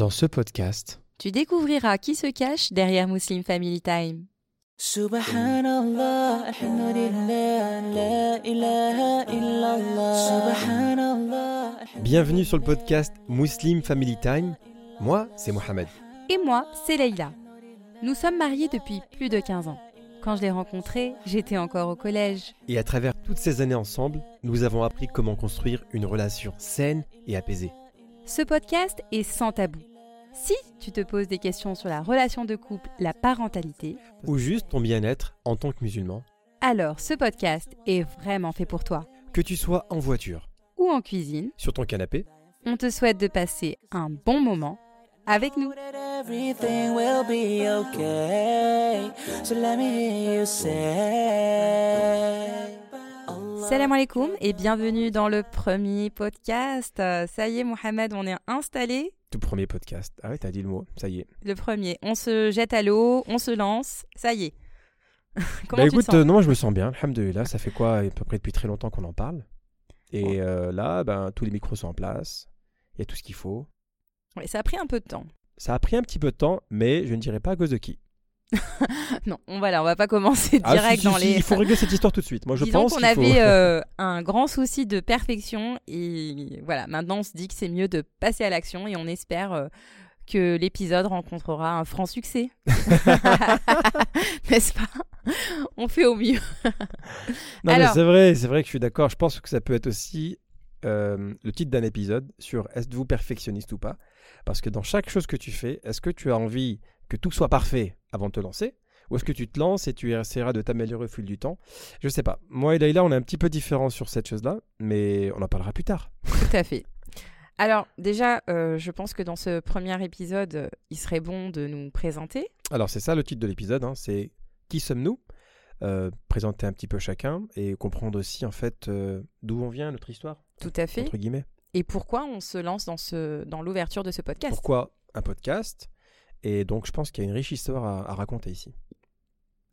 Dans ce podcast, Tu découvriras qui se cache derrière Muslim Family Time. Subhanallah, alhamdulillah, la ilaha illallah. Subhanallah. bienvenue sur le podcast Muslim Family Time. Moi, c'est Mohamed. Et moi, c'est Leïla. Nous sommes mariés depuis plus de 15 ans. Quand je l'ai rencontré, j'étais encore au collège. Et à travers toutes ces années ensemble, nous avons appris comment construire une relation saine et apaisée. Ce podcast est sans tabou. Si tu te poses des questions sur la relation de couple, la parentalité, Ou juste ton bien-être en tant que musulman. alors ce podcast est vraiment fait pour toi. Que tu sois en voiture, Ou en cuisine, sur ton canapé, on te souhaite de passer un bon moment avec nous. That everything will be okay. So let me hear you say. Salam alaikum et bienvenue dans le premier podcast. Euh, Ça y est, Mohamed, on est installé. tout premier podcast. Ah ouais, t'as dit le mot, ça y est. Le premier, on se jette à l'eau, on se lance, ça y est. Comment bah tu écoute, te sens euh, non, moi je me sens bien, alhamdoulilah, ça fait quoi, à peu près depuis très longtemps qu'on en parle? Et euh, là, ben, tous les micros sont en place, il y a tout ce qu'il faut. Ouais, Ça a pris un peu de temps. Ça a pris un petit peu de temps, mais je ne dirais pas à cause de qui. Non, on va là, on va pas commencer Ah, direct si, dans si, les. il faut régler cette histoire tout de suite. Moi, je Disons pense qu'on faut... avait euh, un grand souci de perfection et voilà, maintenant on se dit que c'est mieux de passer à l'action et on espère euh, que l'épisode rencontrera un franc succès. N'est-ce pas? On fait au mieux. Non, mais c'est vrai, c'est vrai que je suis d'accord. Je pense que ça peut être aussi euh, le titre d'un épisode sur êtes-vous perfectionniste ou pas? Parce que dans chaque chose que tu fais, est-ce que tu as envie que tout soit parfait avant de te lancer Ou est-ce que tu te lances et tu essaieras de t'améliorer au fil du temps? Je sais pas. Moi et Leïla, on est un petit peu différents sur cette chose-là, mais on en parlera plus tard. Tout à fait. Alors déjà, euh, je pense que dans ce premier épisode, il serait bon de nous présenter. Alors c'est ça le titre de l'épisode, hein, c'est Qui sommes-nous? Euh, Présenter un petit peu chacun et comprendre aussi en fait euh, d'où on vient, notre histoire, Tout à fait. entre guillemets. Et pourquoi on se lance dans, ce, dans l'ouverture de ce podcast? Pourquoi un podcast? Et donc je pense qu'il y a une riche histoire à, à raconter ici.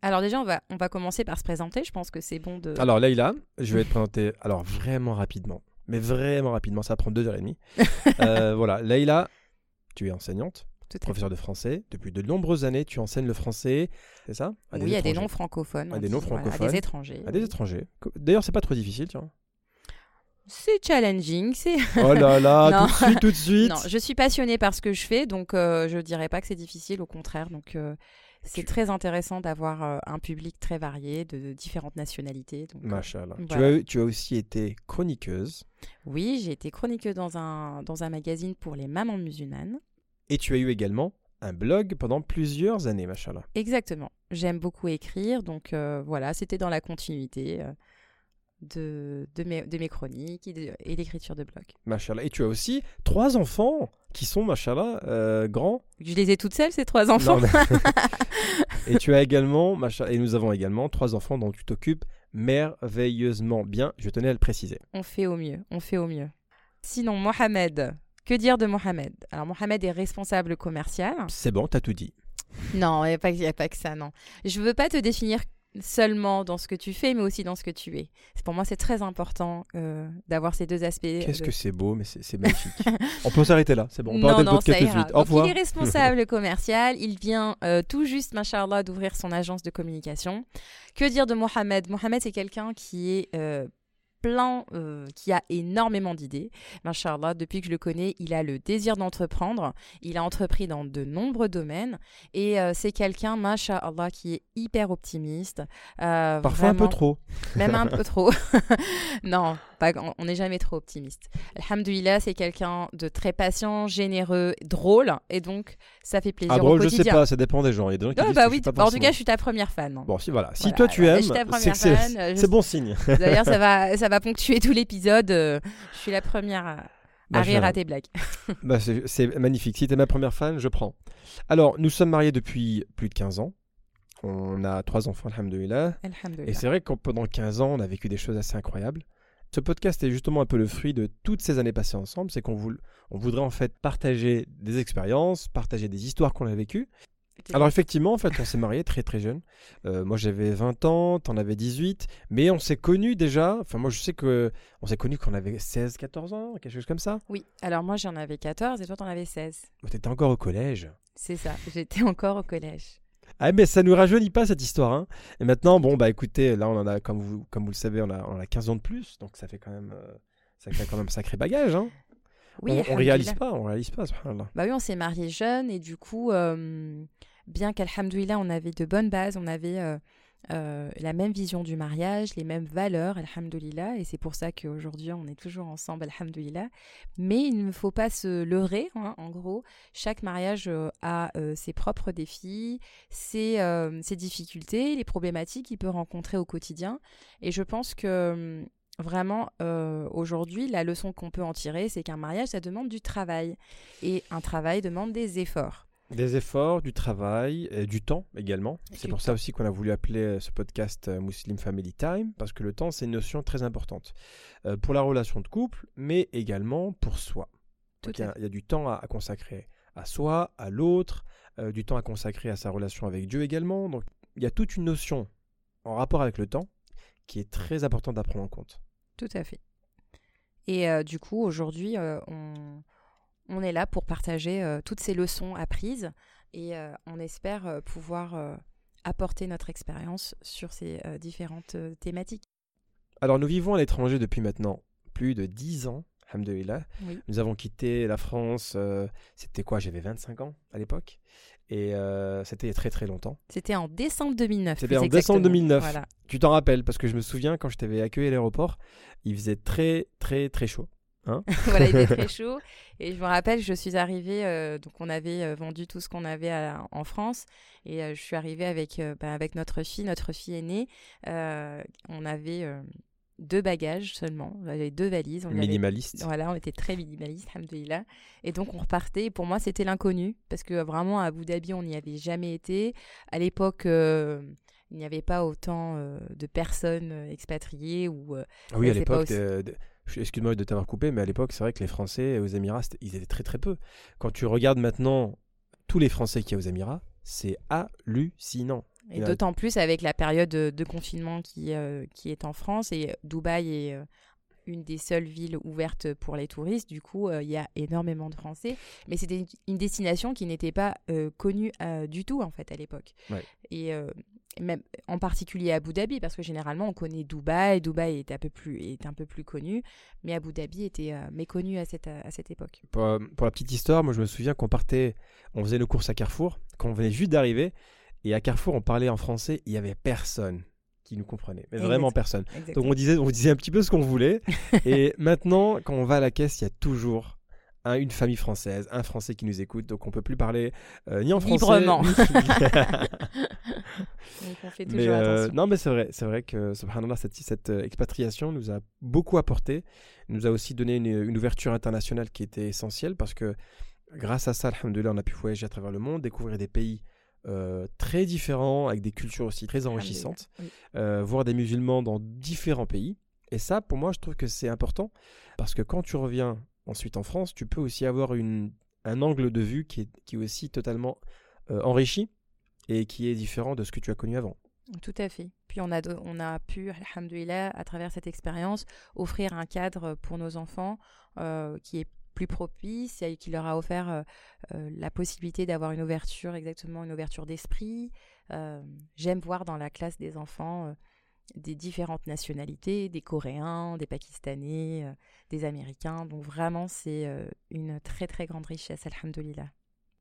Alors déjà, on va, on va commencer par se présenter. Je pense que c'est bon de... Alors Leïla, je vais te présenter alors vraiment rapidement, mais vraiment rapidement, ça prend deux heures et demie. Euh, voilà, Leïla, tu es enseignante, à professeure de français. Depuis de nombreuses années, tu enseignes le français, c'est ça? À Oui, il y a des étrangers. noms francophones. À des dit, noms voilà, francophones. des étrangers. À des étrangers. D'ailleurs, c'est pas trop difficile, tiens. C'est challenging. C'est... Oh là là, Non. tout de suite, tout de suite. Non, je suis passionnée par ce que je fais, donc euh, je dirais pas que c'est difficile, au contraire. Donc euh, c'est Tu- très intéressant d'avoir euh, un public très varié, de, de différentes nationalités. Donc. Tu, as, tu as aussi été chroniqueuse oui, j'ai été chroniqueuse dans un, dans un magazine pour les mamans musulmanes. et tu as eu également un blog pendant plusieurs années, machallah. Exactement. J'aime beaucoup écrire, donc voilà, c'était dans la continuité de, de, mes, de mes chroniques et de- et l'écriture de blog. Machallah. Et tu as aussi trois enfants qui sont, machallah, euh, grands. Je les ai toutes seules, ces trois enfants. Non, mais- et tu as également, machallah, et nous avons également trois enfants dont tu t'occupes merveilleusement bien. Je tenais à le préciser. On fait au mieux, on fait au mieux. Sinon, Mohamed, que dire de Mohamed? Alors, Mohamed est responsable commercial. C'est bon, t'as tout dit. Non, il n'y a, a pas que ça, non. Je veux pas te définir seulement dans ce que tu fais, mais aussi dans ce que tu es. C'est- Pour moi, c'est très important euh, d'avoir ces deux aspects. Qu'est-ce de- que c'est beau, mais c'est magnifique. on peut s'arrêter là, c'est bon. On peut non, arrêter le non, podcast tout de. Au revoir. il est responsable commercial. Il vient euh, tout juste, machallah, d'ouvrir son agence de communication. Que dire de Mohamed? Mohamed, c'est quelqu'un qui est euh, plein, euh, qui a énormément d'idées. Machallah, depuis que je le connais, il a le désir d'entreprendre. Il a entrepris dans de nombreux domaines. Et euh, c'est quelqu'un, machallah, qui est hyper optimiste. Euh, Parfois un peu trop. même un peu trop. non, pas, on n'est jamais trop optimiste. Alhamdoulilah, c'est quelqu'un de très patient, généreux, drôle, et donc ça fait plaisir Ah drôle, au je sais quotidien. pas, ça dépend des gens. Il y a des gens qui disent bah que oui, pas en tout cas, je suis ta première fan. Bon, si voilà. Si Voilà, toi tu voilà, aimes, c'est je- bon signe. D'ailleurs, ça va, ça va ponctuer tout l'épisode. euh, je suis la première à, à rire à tes blagues. Bah, c'est magnifique. Si t'es ma première fan, je prends. Alors, nous sommes mariés depuis plus de 15 ans. On a trois enfants, alhamdoulilah. Et c'est vrai que pendant 15 ans, on a vécu des choses assez incroyables. Ce podcast est justement un peu le fruit de toutes ces années passées ensemble. C'est qu'on on voudrait en fait partager des expériences, partager des histoires qu'on a vécues. Alors effectivement, en fait, on s'est mariés très très jeune. Euh, moi j'avais 20 ans, t'en avais 18, mais on s'est connus déjà. Enfin moi je sais que on s'est connus quand on avait 16, 14 ans, quelque chose comme ça. Oui, alors moi j'en avais 14 et toi t'en avais 16. Oh, T'étais encore au collège. C'est ça, j'étais encore au collège. Ah mais ça nous rajeunit pas cette histoire. Hein. Et maintenant, bon bah écoutez, là on en a, comme vous, comme vous le savez, on a, on a 15 ans de plus, donc ça fait quand même, euh, ça fait quand même sacré bagage. Hein. Oui, on, on réalise pas, on réalise pas. Bah oui, on s'est mariés jeunes et du coup, euh, bien qu'alhamdoulilah, on avait de bonnes bases, on avait euh, la même vision du mariage, les mêmes valeurs, alhamdoulilah, et c'est pour ça qu'aujourd'hui on est toujours ensemble, alhamdoulilah. Mais il ne faut pas se leurrer, hein, en gros. Chaque mariage euh, a euh, ses propres défis, ses, difficultés, les problématiques qu'il peut rencontrer au quotidien. Et je pense que hum, vraiment, aujourd'hui, la leçon qu'on peut en tirer, c'est qu'un mariage, ça demande du travail. Et un travail demande des efforts. Des efforts, du travail, et du temps également. C'est pour ça aussi qu'on a voulu appeler euh, ce podcast euh, Muslim Family Time, parce que le temps, c'est une notion très importante euh, pour la relation de couple, mais également pour soi. Tout Donc, il y, a- il y a du temps à, à consacrer à soi, à l'autre, euh, du temps à consacrer à sa relation avec Dieu également. Donc, il y a toute une notion en rapport avec le temps qui est très importante à prendre en compte. Tout à fait. Et euh, du coup, aujourd'hui, euh, on, on est là pour partager euh, toutes ces leçons apprises et euh, on espère euh, pouvoir apporter notre expérience sur ces différentes thématiques. Alors, nous vivons à l'étranger depuis maintenant plus de 10 ans, alhamdoulilah. Oui. Nous avons quitté la France, c'était quoi? J'avais 25 ans à l'époque. Et c'était très très longtemps. C'était en décembre 2009. C'était en décembre exactement. 2009. Voilà. Tu t'en rappelles parce que je me souviens quand je t'avais accueilli à l'aéroport, il faisait très très très chaud. voilà, il était très chaud. Et je me rappelle, je suis arrivée, euh, donc on avait euh, vendu tout ce qu'on avait à- en France. Et euh, je suis arrivée avec, euh, bah, avec notre fille, notre fille aînée. Euh, on avait euh, deux bagages seulement, on avait deux valises. On lui avait- Minimaliste. Voilà, on était très minimaliste, alhamdoulilah. Et donc on repartait. Et pour moi, c'était l'inconnu. Parce que vraiment, à Abu Dhabi, on n'y avait jamais été. À l'époque, euh, il n'y avait pas autant euh, de personnes euh, expatriées ou euh, Ah oui, à l'époque, aussi- euh, de- je- excuse-moi de t'avoir coupé, mais à l'époque, c'est vrai que les Français aux Émirats, ils étaient très très peu. Quand tu regardes maintenant tous les Français qu'il y a aux Émirats, c'est hallucinant. Et d'autant plus avec la période de, confinement qui, euh, qui est en France. Et Dubaï est euh, une des seules villes ouvertes pour les touristes. Du coup, euh, il y a énormément de Français. Mais c'était une, une destination qui n'était pas euh, connue euh, du tout, en fait, à l'époque. Ouais. Et même en particulier Abu Dhabi, parce que généralement, on connaît Dubaï. Dubaï est un peu plus, est un peu plus connu. Mais Abu Dhabi était euh, méconnu à cette, à cette époque. Pour, euh, pour la petite histoire, moi je me souviens qu'on partait, on faisait nos courses à Carrefour, quand on venait juste d'arriver, et à Carrefour on parlait en français, il y avait personne qui nous comprenait, mais vraiment personne. Donc on disait, on disait un petit peu ce qu'on voulait, et maintenant quand on va à la caisse, il y a toujours un- une famille française, un Français qui nous écoute, donc on peut plus parler euh, ni en français. Librement. ni- Donc, on fait mais euh, attention. non, mais c'est vrai, c'est vrai que subhanallah, cette, cette euh, expatriation nous a beaucoup apporté, nous a aussi donné une, une ouverture internationale qui était essentielle parce que grâce à ça, alhamdoulilah, on a pu voyager à travers le monde, découvrir des pays euh, très différents, avec des cultures aussi très enrichissantes, Oui. euh, voir des musulmans dans différents pays. Et ça, pour moi, je trouve que c'est important parce que quand tu reviens ensuite en France, tu peux aussi avoir une, un angle de vue qui est, qui aussi totalement euh, enrichi et qui est différent de ce que tu as connu avant. Tout à fait. Puis on a, on a pu, alhamdoulilah, à travers cette expérience, offrir un cadre pour nos enfants euh, qui est plus propice et qui leur a offert euh, la possibilité d'avoir une ouverture, exactement une ouverture d'esprit. J'aime voir dans la classe des enfants des différentes nationalités, des Coréens, des Pakistanais, euh, des Américains. Donc vraiment, c'est euh, une très très grande richesse, alhamdoulilah.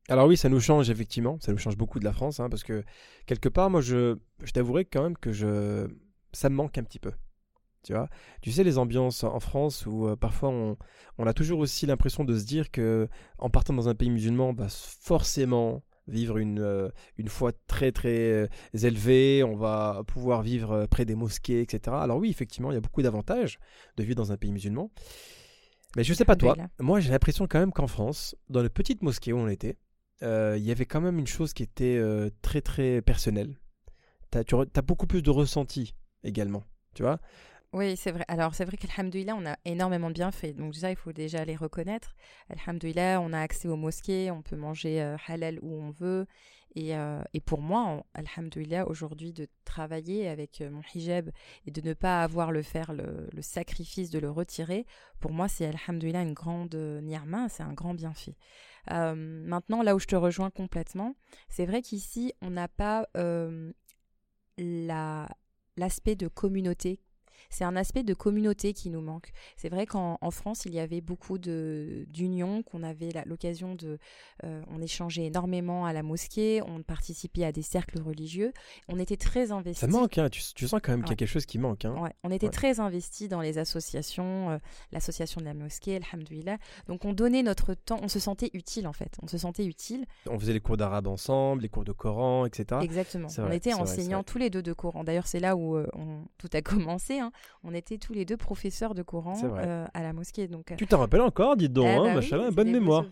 Alors oui, ça nous change effectivement, ça nous change beaucoup de la France, hein, parce que quelque part, moi, je, je t'avouerai quand même que je, ça me manque un petit peu. Tu vois, tu sais les ambiances en France où euh, parfois on, on a toujours aussi l'impression de se dire que en partant dans un pays musulman, va forcément vivre une, euh, une foi très très euh, élevée, on va pouvoir vivre euh, près des mosquées, etc. Alors oui, effectivement, il y a beaucoup d'avantages de vivre dans un pays musulman. Mais je sais pas toi, Alhamdoulilah. moi j'ai l'impression quand même qu'en France, dans les petites mosquées où on était, euh, il y avait quand même une chose qui était euh, très très personnelle. T'as, tu as beaucoup plus de ressenti également, tu vois. Oui, c'est vrai. Alors, c'est vrai qu'Alhamdoulilah, on a énormément bien fait. Donc, ça, il faut déjà les reconnaître. Alhamdoulilah, on a accès aux mosquées, on peut manger euh, halal où on veut. Et, euh, pour moi, Alhamdoulilah, aujourd'hui, de travailler avec euh, mon hijab et de ne pas avoir le faire le, sacrifice de le retirer, pour moi, c'est Alhamdoulilah une grande euh, ni'ma, c'est un grand bienfait. Maintenant, là où je te rejoins complètement, c'est vrai qu'ici, on n'a pas la- l'aspect de communauté. C'est un aspect de communauté qui nous manque. C'est vrai qu'en en France, il y avait beaucoup d'unions, qu'on avait l'occasion de... euh, on échangeait énormément à la mosquée, on participait à des cercles religieux, on était très investis. Ça manque, hein. tu, tu sens quand même qu'il y a quelque chose qui manque. Hein. Ouais, on était Ouais. très investis dans les associations, euh, l'association de la mosquée, alhamdoulilah. Donc on donnait notre temps, on se sentait utile en fait, on se sentait utile. On faisait les cours d'arabe ensemble, les cours de Coran, etc. Exactement. On vrai, était enseignants vrai. tous les deux de Coran. D'ailleurs, c'est là où euh, on- tout a commencé. hein. On était tous les deux professeurs de Coran euh, à la mosquée. Donc, euh, Tu t'en rappelles encore, dis donc, eh hein, bah machallah, bonne mémoire.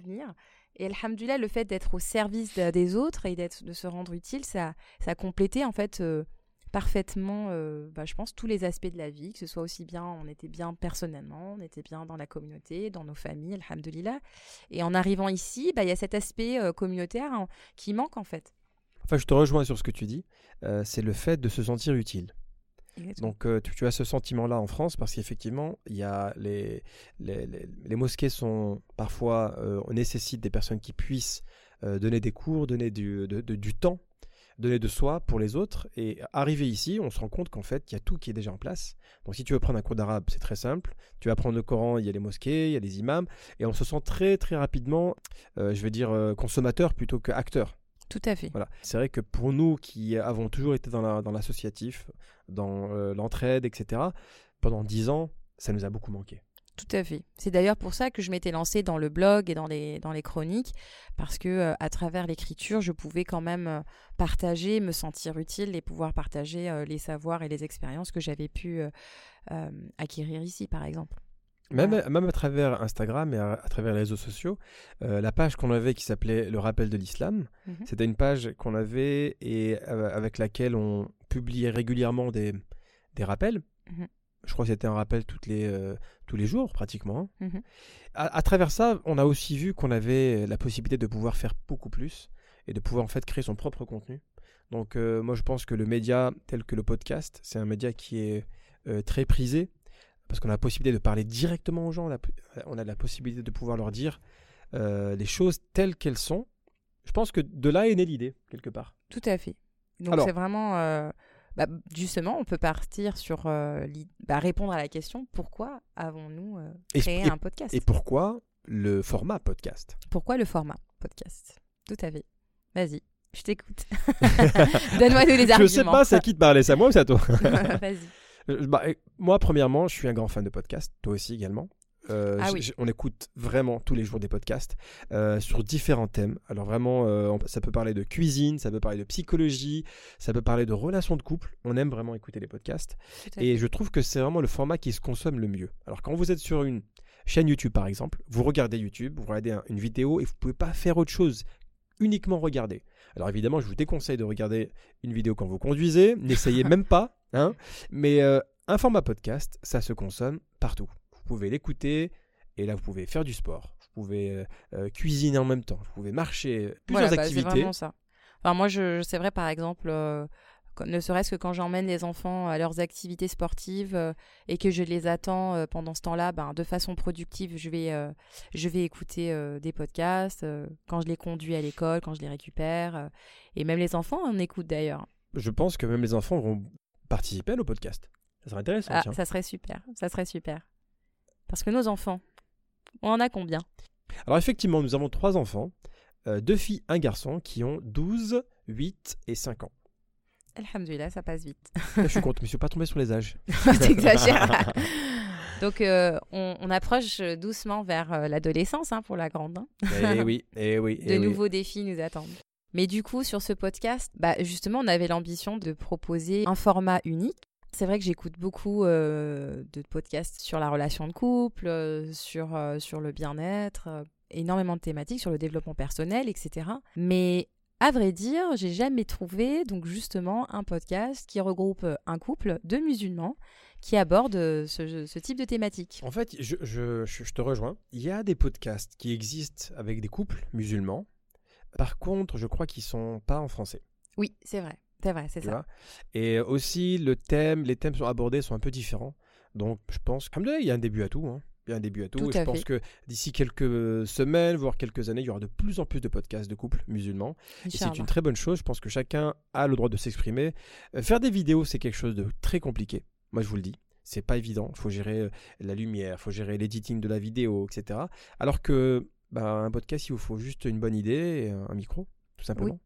Et alhamdoulilah, le fait d'être au service de- des autres et d'être, de se rendre utile, ça, ça a complété en fait euh, parfaitement, euh, bah, je pense, tous les aspects de la vie, que ce soit aussi bien, on était bien personnellement, on était bien dans la communauté, dans nos familles, alhamdoulilah. Et en arrivant ici, bah, il y a cet aspect euh, communautaire hein, qui manque en fait. Enfin, je te rejoins sur ce que tu dis. c'est le fait de se sentir utile. Donc, euh, tu, as ce sentiment-là en France parce qu'effectivement, il y a les, les, les- mosquées sont parfois euh, nécessitent des personnes qui puissent euh, donner des cours, donner du, du temps, donner de soi pour les autres. Et arrivé ici, on se rend compte qu'en fait, il y a tout qui est déjà en place. Donc, si tu veux prendre un cours d'arabe, c'est très simple. Tu vas apprendre le Coran, il y a les mosquées, il y a les imams, et on se sent très très rapidement, euh, je veux dire, consommateur plutôt que acteur. Tout à fait. Voilà. C'est vrai que pour nous qui avons toujours été dans la- dans l'associatif, dans euh, l'entraide, etc., pendant dix ans, ça nous a beaucoup manqué. Tout à fait. C'est d'ailleurs pour ça que je m'étais lancée dans le blog et dans les, dans les chroniques, parce que euh, à travers l'écriture, je pouvais quand même euh, partager, me sentir utile et pouvoir partager euh, les savoirs et les expériences que j'avais pu euh, acquérir ici, par exemple. Même, Voilà. même à travers Instagram et à, à travers les réseaux sociaux, euh, la page qu'on avait qui s'appelait Le rappel de l'islam, Mhm. c'était une page qu'on avait et euh, avec laquelle on publiait régulièrement des, des rappels. Mhm. Je crois que c'était un rappel toutes les, euh, tous les jours pratiquement. Mhm. À, à travers ça, on a aussi vu qu'on avait la possibilité de pouvoir faire beaucoup plus et de pouvoir en fait créer son propre contenu. Donc moi je pense que le média tel que le podcast, c'est un média qui est très prisé parce qu'on a la possibilité de parler directement aux gens, on a, on a la possibilité de pouvoir leur dire euh, les choses telles qu'elles sont. Je pense que de là est née l'idée quelque part. Tout à fait. Donc c'est vraiment... euh, bah, justement, on peut partir sur euh, bah, répondre à la question pourquoi avons-nous euh, créé et- un podcast? Et pourquoi le format podcast? Pourquoi le format podcast? Tout à fait. Vas-y, je t'écoute. Donne-moi tous les arguments. Je sais pas c'est à qui de parler, c'est à moi ou c'est à toi? Vas-y. Euh, bah, moi, premièrement, je suis un grand fan de podcasts. Toi aussi également. Euh, Ah oui. On écoute vraiment tous les jours des podcasts euh, sur différents thèmes. Alors vraiment, euh, ça peut parler de cuisine, ça peut parler de psychologie, ça peut parler de relations de couple. On aime vraiment écouter les podcasts. Et je trouve que c'est vraiment le format qui se consomme le mieux. Alors quand vous êtes sur une chaîne YouTube par exemple, vous regardez YouTube, vous regardez un- une vidéo et vous pouvez pas faire autre chose, uniquement regarder. Alors évidemment, je vous déconseille de regarder une vidéo quand vous conduisez, n'essayez même pas, hein. Mais euh, un format podcast, ça se consomme partout. Vous pouvez l'écouter et là vous pouvez faire du sport, vous pouvez euh, euh, cuisiner en même temps, vous pouvez marcher, plusieurs Voilà, bah, c'est activités. vraiment ça. Enfin, moi, je, c'est vrai, par exemple, euh, ne serait-ce que quand j'emmène les enfants à leurs activités sportives euh, et que je les attends euh, pendant ce temps-là, ben, de façon productive, je vais, euh, je vais écouter des podcasts. quand je les conduis à l'école, quand je les récupère. et même les enfants en écoutent d'ailleurs. Je pense que même les enfants vont participer à nos podcasts. Ça serait intéressant. Ah, tiens. ça serait super. Ça serait super. Parce que nos enfants, on en a combien? Alors effectivement, nous avons trois enfants, deux filles, un garçon, qui ont 12, 8 et 5 ans. Alhamdulillah, ça passe vite. Je suis content, je ne suis pas tombé sur les âges. T'exagères. Donc, euh, on, on approche doucement vers euh, l'adolescence hein, pour la grande. hein. Eh oui, eh oui, De eh oui. nouveaux défis nous attendent. Mais du coup, sur ce podcast, bah, justement, on avait l'ambition de proposer un format unique. C'est vrai que j'écoute beaucoup euh, de podcasts sur la relation de couple, euh, sur, euh, sur le bien-être, euh, énormément de thématiques sur le développement personnel, etc. Mais à vrai dire, j'ai jamais trouvé donc justement un podcast qui regroupe un couple de musulmans qui abordent euh, ce, ce type de thématique. En fait, je, je- je- je te rejoins. Il y a des podcasts qui existent avec des couples musulmans. Par contre, je crois qu'ils sont pas en français. Oui, c'est vrai. C'est vrai, c'est ça. vois? Et aussi, le thème, les thèmes sont abordés sont un peu différents. Donc, je pense, comme il y a un début à tout. hein. Un début à tout. Tout et je pense fait. que d'ici quelques semaines, voire quelques années, il y aura de plus en plus de podcasts de couples musulmans. Et c'est une très bonne chose. Je pense que chacun a le droit de s'exprimer. Euh, faire des vidéos, c'est quelque chose de très compliqué. Moi, je vous le dis. C'est pas évident. Il faut gérer euh, la lumière, il faut gérer l'editing de la vidéo, etc. Alors que bah, un podcast, il vous faut juste une bonne idée et un micro, tout simplement.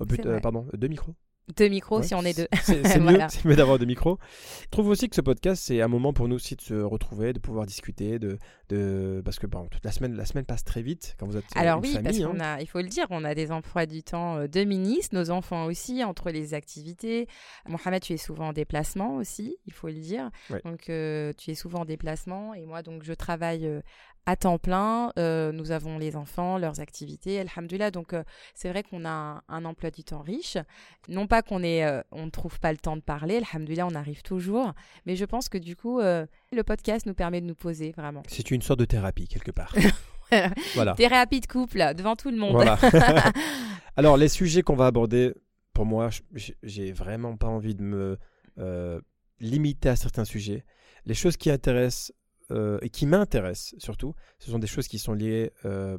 Oh, but- c'est euh, vrai. pardon, deux micros. Deux micros Ouais, si on est deux. C'est mieux, Voilà. mieux d'avoir deux micros. Je trouve aussi que ce podcast, c'est un moment pour nous aussi de se retrouver, de pouvoir discuter, de, de... parce que bon, toute la semaine, la semaine passe très vite quand vous êtes euh, Alors une oui, parce famille. qu'on hein. a, il faut le dire, on a des emplois du temps euh, de ministres, nos enfants aussi, entre les activités. Mohamed, tu es souvent en déplacement aussi, il faut le dire. Ouais. Donc euh, tu es souvent en déplacement et moi donc je travaille à temps plein. Euh, nous avons les enfants, leurs activités, alhamdulillah. Donc euh, c'est vrai qu'on a un, un emploi du temps riche. Non pas qu'on euh, on ne trouve pas le temps de parler, alhamdulillah, on arrive toujours. Mais je pense que du coup, le podcast nous permet de nous poser vraiment. C'est une sorte de thérapie quelque part. voilà. Thérapie de couple devant tout le monde. Voilà. Alors, les sujets qu'on va aborder, pour moi, je- j'ai- vraiment pas envie de me limiter à certains sujets. Les choses qui intéressent euh, et qui m'intéressent surtout, ce sont des choses qui sont liées euh,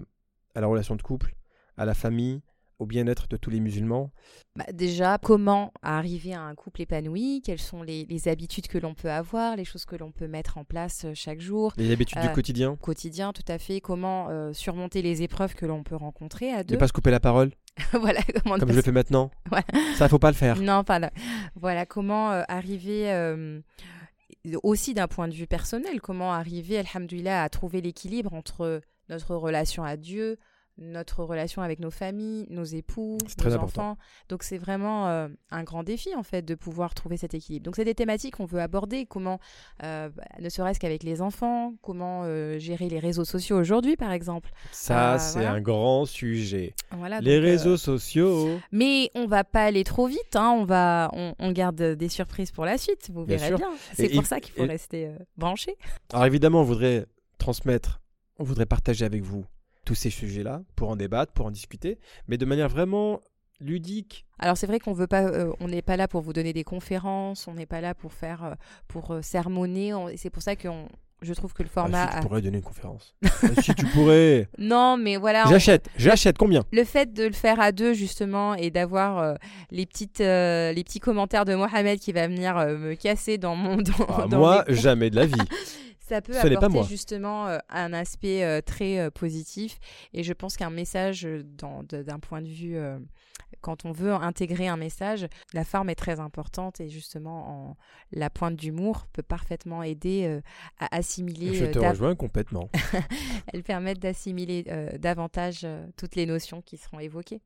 à la relation de couple, à la famille, au bien-être de tous les musulmans. Bah, déjà, comment arriver à un couple épanoui? Quelles sont les, les habitudes que l'on peut avoir, les choses que l'on peut mettre en place euh, chaque jour? Les habitudes du quotidien. quotidien, tout à fait. Comment euh, surmonter les épreuves que l'on peut rencontrer à Ne deux? pas se couper la parole, Voilà comment ne comme je le fais maintenant. Voilà. Ça, il faut pas le faire. Non, pas là. Voilà comment euh, arriver. Aussi d'un point de vue personnel, comment arriver, alhamdoulilah, à trouver l'équilibre entre notre relation à Dieu, notre relation avec nos familles, nos époux, nos important. enfants. Donc c'est vraiment euh, un grand défi en fait de pouvoir trouver cet équilibre. Donc c'est des thématiques qu'on veut aborder, comment, euh, bah, ne serait-ce qu'avec les enfants, comment euh, gérer les réseaux sociaux aujourd'hui par exemple. Ça, c'est voilà. un grand sujet. Voilà, les réseaux sociaux. mais on va pas aller trop vite, hein, on, va, on, on garde des surprises pour la suite, vous Bien verrez sûr. bien. C'est pour ça qu'il faut et- rester branché. Alors évidemment, on voudrait transmettre, on voudrait partager avec vous tous ces sujets-là pour en débattre, pour en discuter, mais de manière vraiment ludique. Alors c'est vrai qu'on veut pas, euh, on n'est pas là pour vous donner des conférences, on n'est pas là pour faire, euh, pour euh, sermonner. on- C'est pour ça que je trouve que le Ah, format. si tu a- pourrais donner une conférence. Ah, si tu pourrais. Non, mais voilà. on- J'achète, j'achète combien? Le fait de le faire à deux justement et d'avoir euh, les petites, les petits commentaires de Mohamed qui va venir me casser dans mon, dans, Ah, dans Moi, mes- jamais de la vie. ça peut Ce apporter justement euh, un aspect euh, très euh, positif. Et je pense qu'un message d'un point de vue quand on veut intégrer un message la forme est très importante et justement en, la pointe d'humour peut parfaitement aider à assimiler Je te rejoins complètement. elles permettent d'assimiler davantage toutes les notions qui seront évoquées.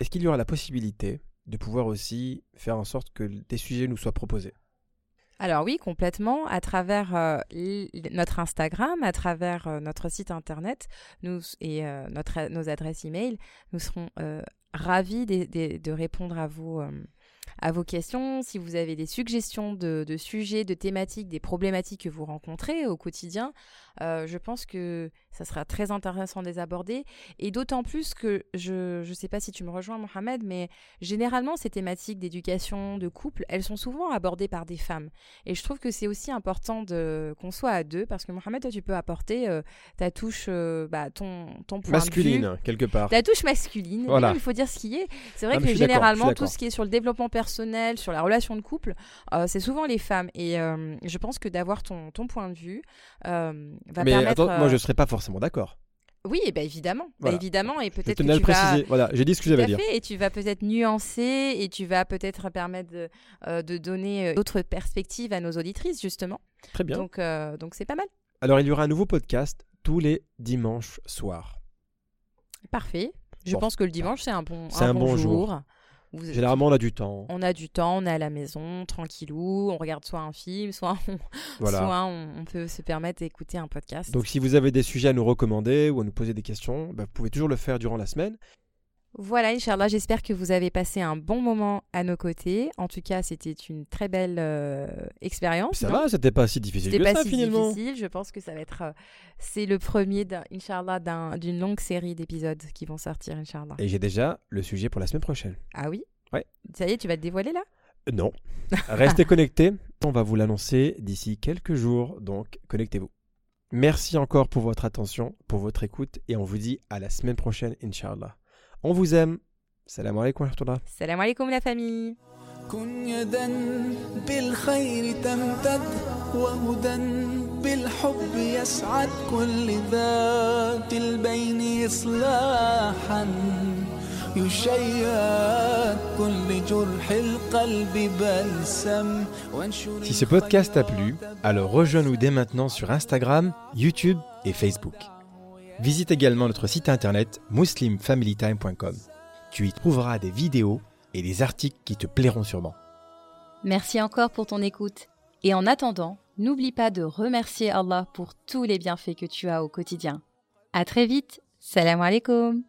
Est-ce qu'il y aura la possibilité de pouvoir aussi faire en sorte que des sujets nous soient proposés? Alors oui, complètement. À travers euh, notre Instagram, à travers euh, notre site internet et euh, notre, nos adresses email, nous serons ravis de, répondre à vos, à vos questions. Si vous avez des suggestions de, de sujets, de thématiques, des problématiques que vous rencontrez au quotidien, euh, je pense que ça sera très intéressant de les aborder. Et d'autant plus que je ne sais pas si tu me rejoins, Mohamed, mais généralement, ces thématiques d'éducation, de couple, elles sont souvent abordées par des femmes. Et je trouve que c'est aussi important de qu'on soit à deux, parce que Mohamed, toi, tu peux apporter euh, ta touche, euh, bah, ton, ton point de vue. Masculine, quelque part. La touche masculine, Voilà. Non, il faut dire ce qui est. C'est vrai que généralement, tout ce qui est sur le développement personnel, sur la relation de couple, c'est souvent les femmes. Et je pense que d'avoir ton, ton point de vue euh, va Mais permettre. attends, moi euh, je serais pas forcément d'accord. Oui, eh ben, évidemment. Bah, Voilà. évidemment. Et peut-être que tu le vas. préciser. Voilà, j'ai dit ce que j'avais à dire. et tu vas peut-être nuancer et tu vas peut-être permettre de, euh, de donner euh, d'autres perspectives à nos auditrices, justement. Très bien. Donc, euh, donc c'est pas mal. Alors il y aura un nouveau podcast tous les dimanches soirs. Parfait. Je Bon. pense que le dimanche, c'est un bon, C'est un bon jour. Vous- Généralement on a du temps. On a du temps, on est à la maison, tranquillou, on regarde soit un film, soit on, Voilà. soit on, on peut se permettre d'écouter un podcast. Donc si vous avez des sujets à nous recommander ou à nous poser des questions, bah, vous pouvez toujours le faire durant la semaine. Voilà, Inch'Allah, j'espère que vous avez passé un bon moment à nos côtés. En tout cas, c'était une très belle euh, expérience. Ça va, c'était pas si difficile C'était que pas ça si finalement. difficile. Je pense que ça va être. euh, c'est le premier, Inch'Allah, d'un- d'une longue série d'épisodes qui vont sortir, Inch'Allah. Et j'ai déjà le sujet pour la semaine prochaine. Ah oui? Ouais. Ça y est, tu vas te dévoiler là? Euh, Non. Restez connectés. On va vous l'annoncer d'ici quelques jours, donc connectez-vous. Merci encore pour votre attention, pour votre écoute, et on vous dit à la semaine prochaine, Inch'Allah. On vous aime. Salam alaikum wa rahmatullah. Salam alaikum la famille كن يدا بالخير تمتد وهدى بالحب يسعد كل ذات البين إصلاحا يشيد كل جرح القلب بلسم وانشر Si ce podcast t'a plu, alors rejoins-nous dès maintenant sur Instagram, YouTube et Facebook. Visite également notre site internet muslimfamilytime.com. Tu y trouveras des vidéos et des articles qui te plairont sûrement. Merci encore pour ton écoute. Et en attendant, n'oublie pas de remercier Allah pour tous les bienfaits que tu as au quotidien. À très vite. Salam alaikum.